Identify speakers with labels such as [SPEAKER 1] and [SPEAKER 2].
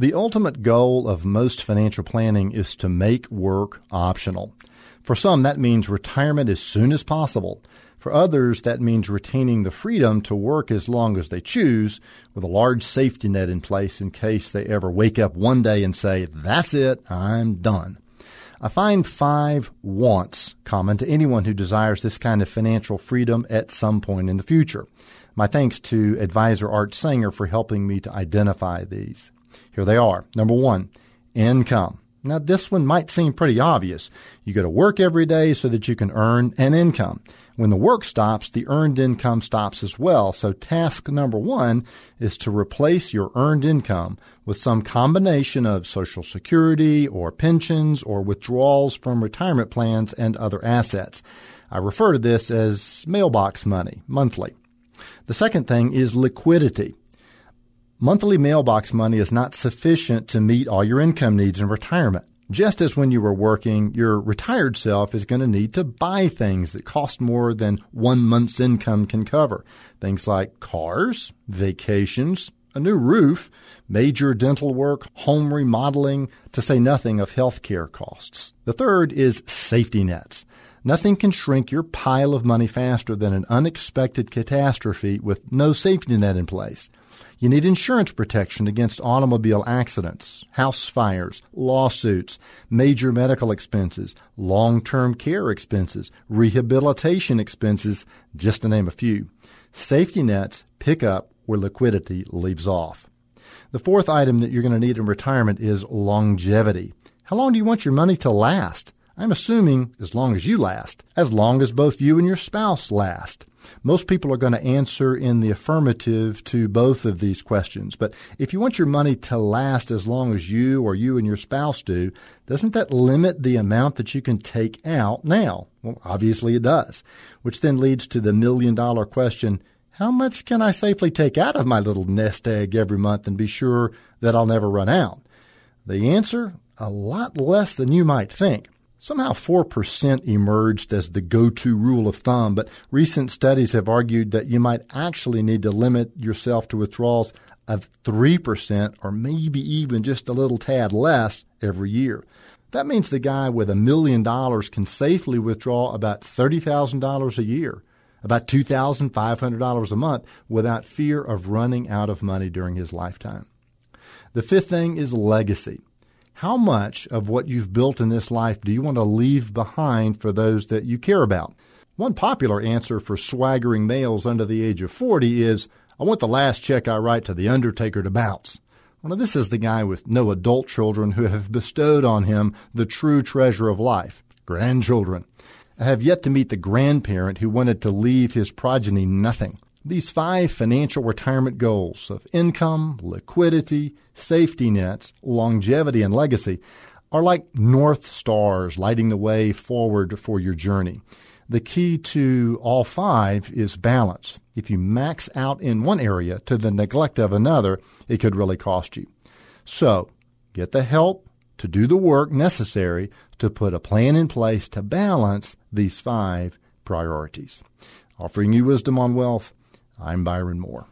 [SPEAKER 1] The ultimate goal of most financial planning is to make work optional. For some, that means retirement as soon as possible. For others, that means retaining the freedom to work as long as they choose with a large safety net in place in case they ever wake up one day and say, that's it, I'm done. I find five wants common to anyone who desires this kind of financial freedom at some point in the future. My thanks to advisor Art Sanger for helping me to identify these. Here they are. Number one, income. Now, this one might seem pretty obvious. You go to work every day so that you can earn an income. When the work stops, the earned income stops as well. So task number one is to replace your earned income with some combination of Social Security or pensions or withdrawals from retirement plans and other assets. I refer to this as mailbox money, monthly. The second thing is liquidity. Monthly mailbox money is not sufficient to meet all your income needs in retirement. Just as when you were working, your retired self is going to need to buy things that cost more than one month's income can cover. Things like cars, vacations, a new roof, major dental work, home remodeling, to say nothing of health care costs. The third is safety nets. Nothing can shrink your pile of money faster than an unexpected catastrophe with no safety net in place. You need insurance protection against automobile accidents, house fires, lawsuits, major medical expenses, long-term care expenses, rehabilitation expenses, just to name a few. Safety nets pick up where liquidity leaves off. The fourth item that you're going to need in retirement is longevity. How long do you want your money to last? I'm assuming as long as you last, as long as both you and your spouse last. Most people are going to answer in the affirmative to both of these questions. But if you want your money to last as long as you or you and your spouse do, doesn't that limit the amount that you can take out now? Well, obviously it does, which then leads to the million dollar question. How much can I safely take out of my little nest egg every month and be sure that I'll never run out? The answer, a lot less than you might think. Somehow 4% emerged as the go-to rule of thumb, but recent studies have argued that you might actually need to limit yourself to withdrawals of 3% or maybe even just a little tad less every year. That means the guy with a million dollars can safely withdraw about $30,000 a year, about $2,500 a month without fear of running out of money during his lifetime. The fifth thing is legacy. How much of what you've built in this life do you want to leave behind for those that you care about? One popular answer for swaggering males under the age of 40 is, I want the last check I write to the undertaker to bounce. Well, this is the guy with no adult children who have bestowed on him the true treasure of life, grandchildren. I have yet to meet the grandparent who wanted to leave his progeny nothing. These five financial retirement goals of income, liquidity, safety nets, longevity, and legacy are like north stars lighting the way forward for your journey. The key to all five is balance. If you max out in one area to the neglect of another, it could really cost you. So, get the help to do the work necessary to put a plan in place to balance these five priorities. Offering you wisdom on wealth, I'm Byron Moore.